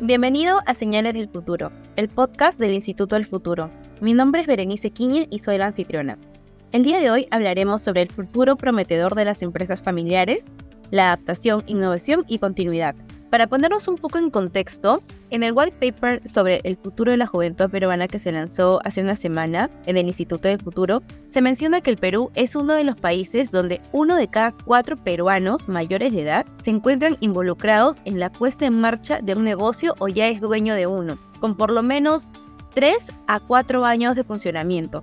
Bienvenido a Señales del Futuro, el podcast del Instituto del Futuro. Mi nombre es Berenice Quiñe y soy la anfitriona. El día de hoy hablaremos sobre el futuro prometedor de las empresas familiares, la adaptación, innovación y continuidad. Para ponernos un poco en contexto, en el white paper sobre el futuro de la juventud peruana que se lanzó hace una semana en el Instituto del Futuro, se menciona que el Perú es uno de los países donde uno de cada cuatro peruanos mayores de edad se encuentran involucrados en la puesta en marcha de un negocio o ya es dueño de uno, con por lo menos 3 a 4 años de funcionamiento.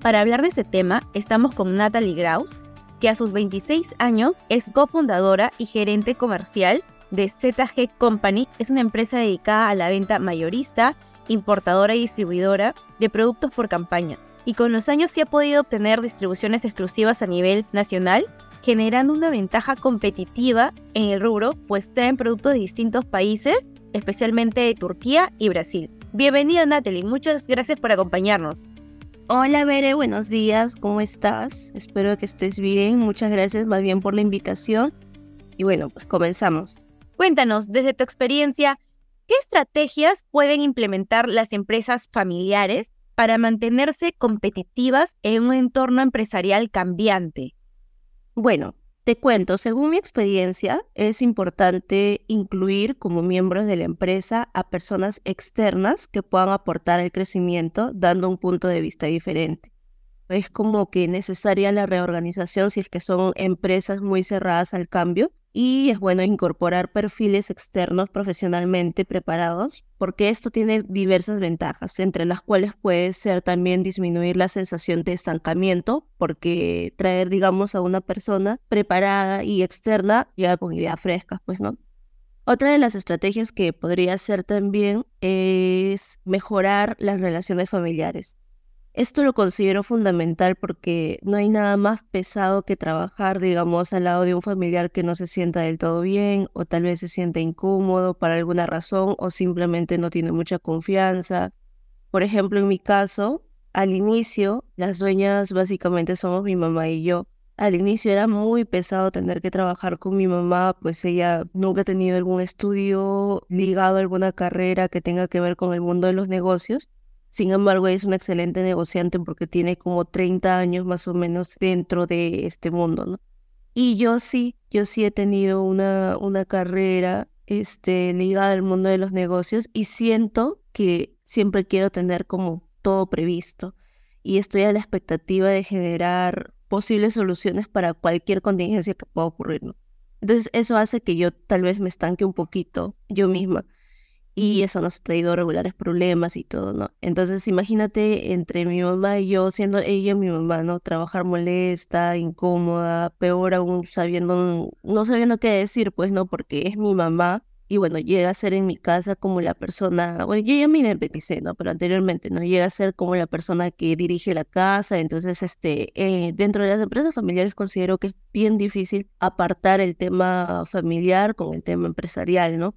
Para hablar de este tema, estamos con Natalie Graus, que a sus 26 años es cofundadora y gerente comercial de ZG Company es una empresa dedicada a la venta mayorista, importadora y distribuidora de productos por campaña. Y con los años se ha podido obtener distribuciones exclusivas a nivel nacional, generando una ventaja competitiva en el rubro, pues traen productos de distintos países, especialmente de Turquía y Brasil. Bienvenida Natalie, muchas gracias por acompañarnos. Hola Bere, buenos días, ¿cómo estás? Espero que estés bien, muchas gracias más bien por la invitación. Y bueno, pues comenzamos. Cuéntanos, desde tu experiencia, ¿qué estrategias pueden implementar las empresas familiares para mantenerse competitivas en un entorno empresarial cambiante? Bueno, te cuento, según mi experiencia, es importante incluir como miembros de la empresa a personas externas que puedan aportar al crecimiento dando un punto de vista diferente. Es como que necesaria la reorganización si es que son empresas muy cerradas al cambio y es bueno incorporar perfiles externos profesionalmente preparados porque esto tiene diversas ventajas, entre las cuales puede ser también disminuir la sensación de estancamiento porque traer, digamos, a una persona preparada y externa ya con ideas frescas, pues, ¿no? Otra de las estrategias que podría ser también es mejorar las relaciones familiares. Esto lo considero fundamental porque no hay nada más pesado que trabajar, digamos, al lado de un familiar que no se sienta del todo bien o tal vez se sienta incómodo por alguna razón o simplemente no tiene mucha confianza. Por ejemplo, en mi caso, al inicio, las dueñas básicamente somos mi mamá y yo. Al inicio era muy pesado tener que trabajar con mi mamá, pues ella nunca ha tenido algún estudio ligado a alguna carrera que tenga que ver con el mundo de los negocios sin embargo, es un excelente negociante porque tiene como 30 años más o menos dentro de este mundo, ¿no? Y yo sí, yo sí he tenido una, una carrera este, ligada al mundo de los negocios y siento que siempre quiero tener como todo previsto y estoy a la expectativa de generar posibles soluciones para cualquier contingencia que pueda ocurrir, ¿no? Entonces eso hace que yo tal vez me estanque un poquito yo misma y eso nos ha traído regulares problemas y todo, ¿no? Entonces imagínate entre mi mamá y yo, siendo ella mi mamá, ¿no? Trabajar molesta, incómoda, peor aún sabiendo, no sabiendo qué decir, pues, ¿no? Porque es mi mamá y bueno, llega a ser en mi casa como la persona, bueno, yo ya me independicé, ¿no? Pero anteriormente, ¿no? Llega a ser como la persona que dirige la casa, entonces, este, eh, dentro de las empresas familiares considero que es bien difícil apartar el tema familiar con el tema empresarial, ¿no?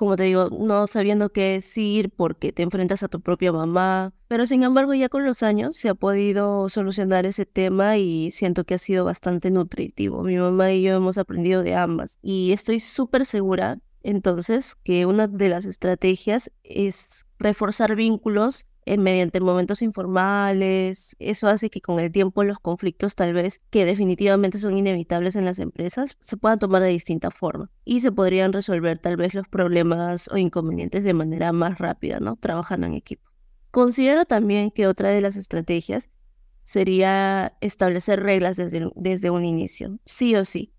Como te digo, no sabiendo qué decir porque te enfrentas a tu propia mamá. Pero sin embargo, ya con los años se ha podido solucionar ese tema y siento que ha sido bastante nutritivo. Mi mamá y yo hemos aprendido de ambas y estoy súper segura entonces que una de las estrategias es reforzar vínculos eh, mediante momentos informales. Eso hace que con el tiempo los conflictos tal vez que definitivamente son inevitables en las empresas se puedan tomar de distinta forma y se podrían resolver tal vez los problemas o inconvenientes de manera más rápida, ¿no? Trabajando en equipo. Considero también que otra de las estrategias sería establecer reglas desde, desde un inicio, sí o sí,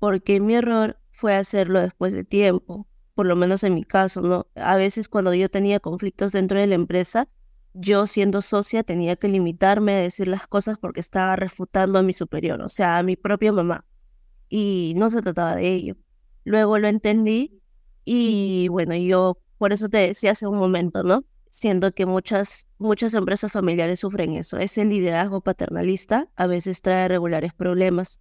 porque mi error fue hacerlo después de tiempo, por lo menos en mi caso, ¿no? A veces cuando yo tenía conflictos dentro de la empresa, yo siendo socia tenía que limitarme a decir las cosas porque estaba refutando a mi superior, o sea, a mi propia mamá. Y no se trataba de ello. Luego lo entendí y bueno, yo por eso te decía hace un momento, ¿no? Siendo que muchas, muchas empresas familiares sufren eso. Ese liderazgo paternalista a veces trae regulares problemas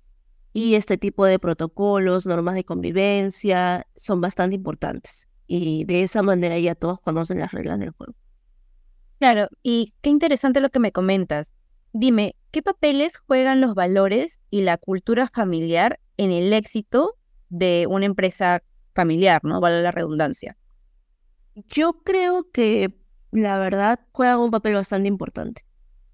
y este tipo de protocolos, normas de convivencia son bastante importantes. Y de esa manera ya todos conocen las reglas del juego. Claro, y qué interesante lo que me comentas. Dime, ¿qué papeles juegan los valores y la cultura familiar en el éxito de una empresa familiar, ¿no? Vale la redundancia. Yo creo que la verdad juegan un papel bastante importante.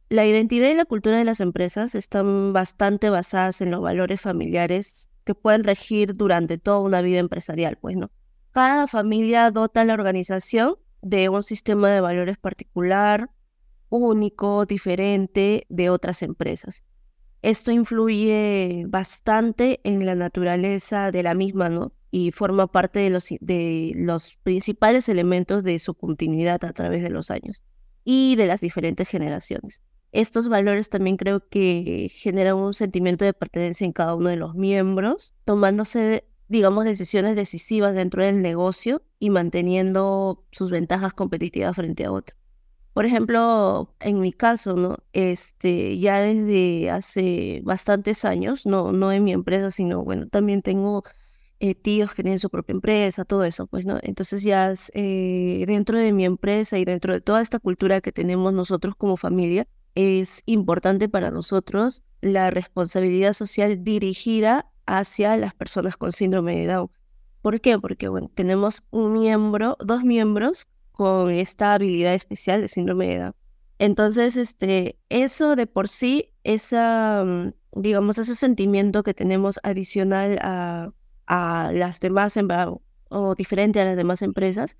La identidad y la cultura de las empresas están bastante basadas en los valores familiares que pueden regir durante toda una vida empresarial, pues no. Cada familia dota a la organización de un sistema de valores particular, único, diferente de otras empresas. Esto influye bastante en la naturaleza de la misma. Y forma parte de los, de los principales elementos de su continuidad a través de los años y de las diferentes generaciones. Estos valores también creo que generan un sentimiento de pertenencia en cada uno de los miembros, tomándose, digamos, decisiones decisivas dentro del negocio y manteniendo sus ventajas competitivas frente a otros. Por ejemplo, en mi caso, ¿no? Este, ya desde hace bastantes años, no, no en mi empresa, sino, bueno, también tengo eh, tíos que tienen su propia empresa, todo eso, pues, ¿no? Entonces ya eh, dentro de mi empresa y dentro de toda esta cultura que tenemos nosotros como familia, es importante para nosotros la responsabilidad social dirigida hacia las personas con síndrome de Down. ¿Por qué? Porque, bueno, tenemos un miembro, dos miembros con esta habilidad especial de síndrome de Down. Entonces, este, eso de por sí, esa, mm, digamos, ese sentimiento que tenemos adicional a, a las demás o diferente a las demás empresas,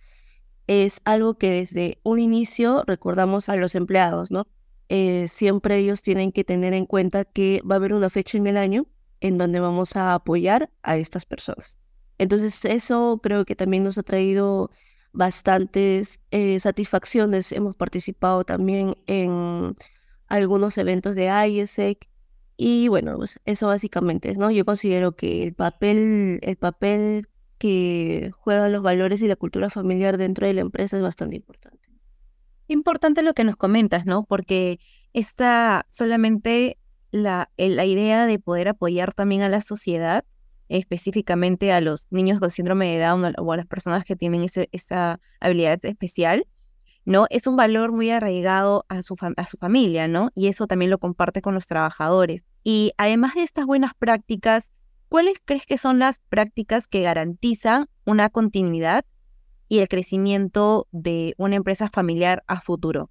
es algo que desde un inicio recordamos a los empleados, ¿no? Eh, siempre ellos tienen que tener en cuenta que va a haber una fecha en el año en donde vamos a apoyar a estas personas. Entonces, eso creo que también nos ha traído bastantes eh, satisfacciones. Hemos participado también en algunos eventos de IESEC y bueno, pues eso básicamente, ¿no? Yo considero que el papel, el papel que juegan los valores y la cultura familiar dentro de la empresa es bastante importante. Importante lo que nos comentas, ¿no? Porque está solamente la, la idea de poder apoyar también a la sociedad específicamente a los niños con síndrome de Down o a las personas que tienen esa habilidad especial, ¿no? Es un valor muy arraigado a su, a su familia, ¿no? Y eso también lo comparte con los trabajadores. Y además de estas buenas prácticas, ¿cuáles crees que son las prácticas que garantizan una continuidad y el crecimiento de una empresa familiar a futuro?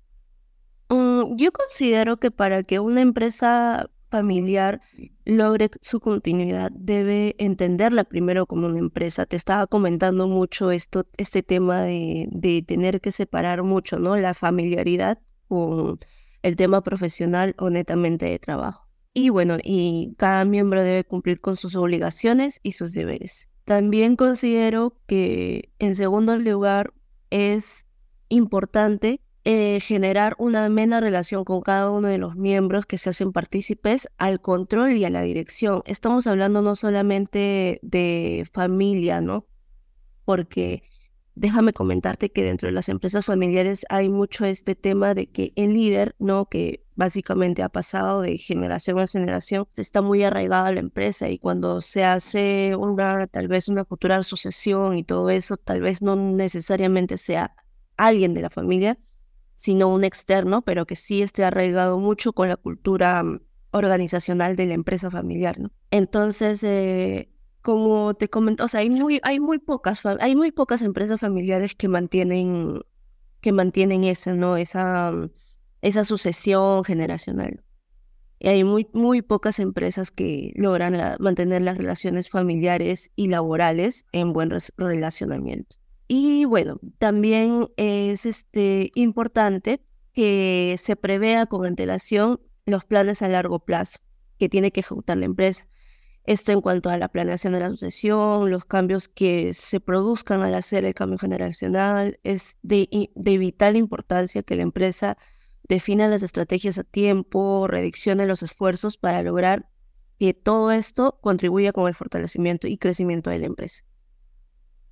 Mm, yo considero que para que una empresa familiar logre su continuidad, debe entenderla primero como una empresa. Te estaba comentando mucho esto, este tema de, de tener que separar mucho, ¿no? La familiaridad con el tema profesional o netamente de trabajo. Y bueno, y cada miembro debe cumplir con sus obligaciones y sus deberes. También considero que, en segundo lugar, es importante eh, generar una amena relación con cada uno de los miembros que se hacen partícipes al control y a la dirección. Estamos hablando no solamente de familia, ¿no? Porque déjame comentarte que dentro de las empresas familiares hay mucho este tema de que el líder, ¿no? Que básicamente ha pasado de generación a generación, está muy arraigado a la empresa y cuando se hace una, tal vez una futura sucesión y todo eso, tal vez no necesariamente sea alguien de la familia, sino un externo, pero que sí esté arraigado mucho con la cultura mm, organizacional de la empresa familiar, ¿no? Entonces, eh, como te comento, o sea, hay muy, hay muy pocas, hay muy pocas empresas familiares que mantienen, que mantienen esa, ¿no? Esa, mm, esa sucesión generacional. Y hay muy, muy pocas empresas que logran mantener las relaciones familiares y laborales en buen relacionamiento. Y bueno, también es este, importante que se prevea con antelación los planes a largo plazo que tiene que ejecutar la empresa. Esto en cuanto a la planeación de la sucesión, los cambios que se produzcan al hacer el cambio generacional. Es de, de vital importancia que la empresa defina las estrategias a tiempo, rediccione los esfuerzos para lograr que todo esto contribuya con el fortalecimiento y crecimiento de la empresa.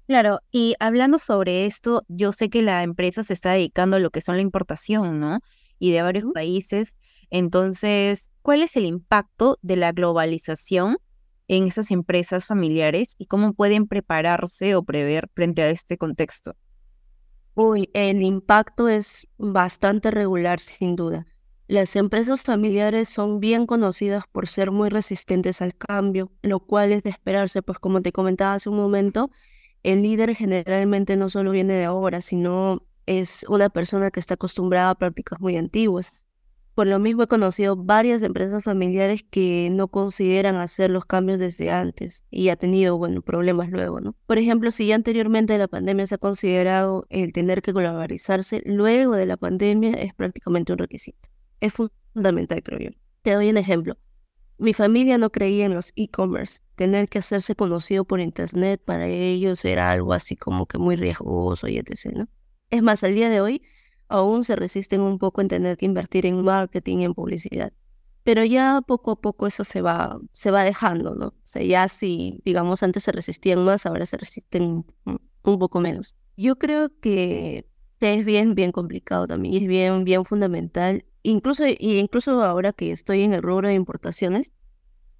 Claro, y hablando sobre esto, yo sé que la empresa se está dedicando a lo que son la importación, ¿no? Y de varios países. Entonces, ¿cuál es el impacto de la globalización en esas empresas familiares y cómo pueden prepararse o prever frente a este contexto? Uy, el impacto es bastante regular, sin duda. Las empresas familiares son bien conocidas por ser muy resistentes al cambio, lo cual es de esperarse, pues como te comentaba hace un momento, El líder generalmente no solo viene de ahora, sino es una persona que está acostumbrada a prácticas muy antiguas. Por lo mismo he conocido varias empresas familiares que no consideran hacer los cambios desde antes y ha tenido, bueno, problemas luego, ¿no? Por ejemplo, si ya anteriormente la pandemia se ha considerado el tener que globalizarse, luego de la pandemia es prácticamente un requisito. Es fundamental, creo yo. Te doy un ejemplo. Mi familia no creía en los e-commerce. Tener que hacerse conocido por internet para ellos era algo así como que muy riesgoso y etc. ¿no? Es más, al día de hoy aún se resisten un poco en tener que invertir en marketing, en publicidad. Pero ya poco a poco eso se va, se va dejando, ¿no? O sea, ya si, digamos, antes se resistían más, ahora se resisten un poco menos. Yo creo que es bien, bien complicado también y es bien, bien fundamental. Incluso, y incluso ahora que estoy en el rubro de importaciones,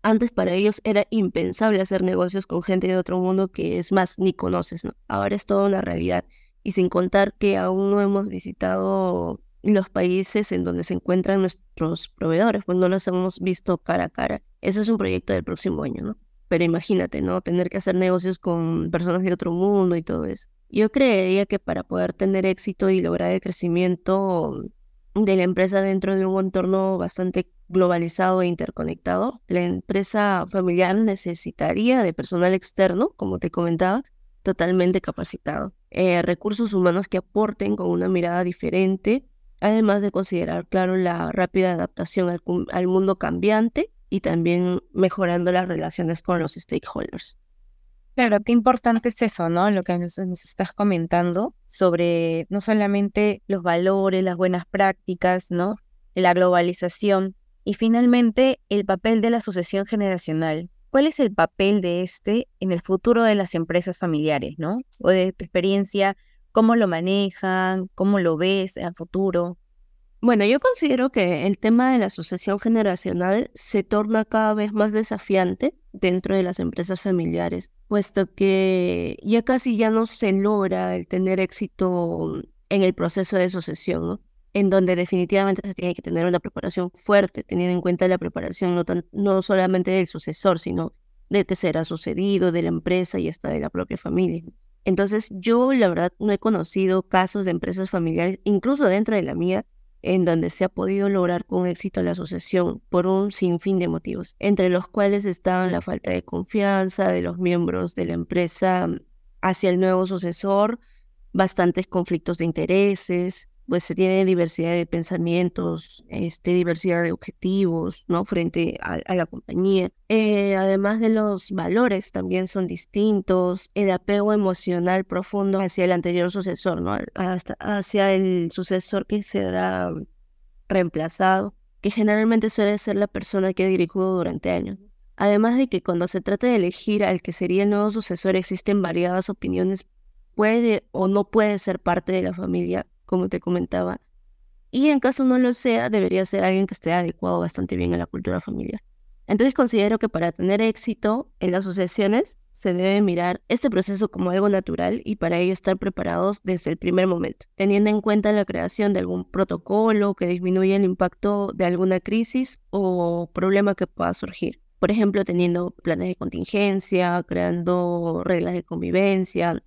antes para ellos era impensable hacer negocios con gente de otro mundo que es más, ni conoces, ¿no? Ahora es toda una realidad y sin contar que aún no hemos visitado los países en donde se encuentran nuestros proveedores, pues no los hemos visto cara a cara. Eso es un proyecto del próximo año, ¿no? Pero imagínate, ¿no? Tener que hacer negocios con personas de otro mundo y todo eso. Yo creería que para poder tener éxito y lograr el crecimiento de la empresa dentro de un entorno bastante globalizado e interconectado, la empresa familiar necesitaría de personal externo, como te comentaba, totalmente capacitado. Eh, recursos humanos que aporten con una mirada diferente, además de considerar, claro, la rápida adaptación al, mundo cambiante y también mejorando las relaciones con los stakeholders. Claro, qué importante es eso, ¿no? Lo que nos, estás comentando sobre no solamente los valores, las buenas prácticas, ¿no? La globalización y finalmente el papel de la sucesión generacional. ¿Cuál es el papel de este en el futuro de las empresas familiares, no? O de tu experiencia, ¿cómo lo manejan? ¿Cómo lo ves en futuro? Bueno, yo considero que el tema de la sucesión generacional se torna cada vez más desafiante dentro de las empresas familiares, puesto que ya casi ya no se logra el tener éxito en el proceso de sucesión, ¿no? en donde definitivamente se tiene que tener una preparación fuerte, teniendo en cuenta la preparación no, no solamente del sucesor, sino del que será sucedido, de la empresa y hasta de la propia familia. Entonces, yo la verdad no he conocido casos de empresas familiares, incluso dentro de la mía, en donde se ha podido lograr con éxito la sucesión por un sinfín de motivos, entre los cuales están la falta de confianza de los miembros de la empresa hacia el nuevo sucesor, bastantes conflictos de intereses, pues se tiene diversidad de pensamientos, este, diversidad de objetivos, ¿no? Frente a, la compañía. Eh, además de los valores también son distintos, el apego emocional profundo hacia el anterior sucesor, ¿no? Hasta hacia el sucesor que será reemplazado, que generalmente suele ser la persona que ha dirigido durante años. Además de que cuando se trata de elegir al que sería el nuevo sucesor existen variadas opiniones, puede o no puede ser parte de la familia como te comentaba. Y en caso no lo sea, debería ser alguien que esté adecuado bastante bien a la cultura familiar. Entonces considero que para tener éxito en las sucesiones se debe mirar este proceso como algo natural y para ello estar preparados desde el primer momento, teniendo en cuenta la creación de algún protocolo que disminuya el impacto de alguna crisis o problema que pueda surgir. Por ejemplo, teniendo planes de contingencia, creando reglas de convivencia,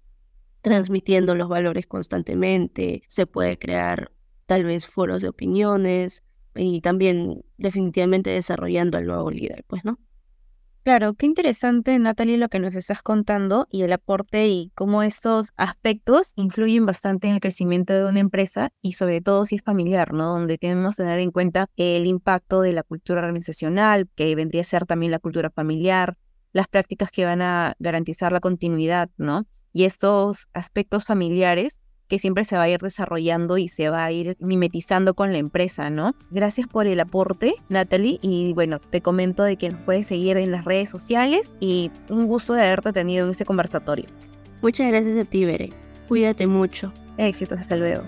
transmitiendo los valores constantemente, se puede crear tal vez foros de opiniones y también definitivamente desarrollando al nuevo líder, pues, ¿no? Claro, qué interesante, Natalie, lo que nos estás contando y el aporte y cómo estos aspectos influyen bastante en el crecimiento de una empresa y sobre todo si es familiar, ¿no? Donde tenemos que tener en cuenta el impacto de la cultura organizacional, que vendría a ser también la cultura familiar, las prácticas que van a garantizar la continuidad, ¿no? Y estos aspectos familiares que siempre se va a ir desarrollando y se va a ir mimetizando con la empresa, ¿no? Gracias por el aporte, Natalie, y bueno, te comento de que nos puedes seguir en las redes sociales y un gusto de haberte tenido en este conversatorio. Muchas gracias a ti, Bere. Cuídate mucho. Éxitos, hasta luego.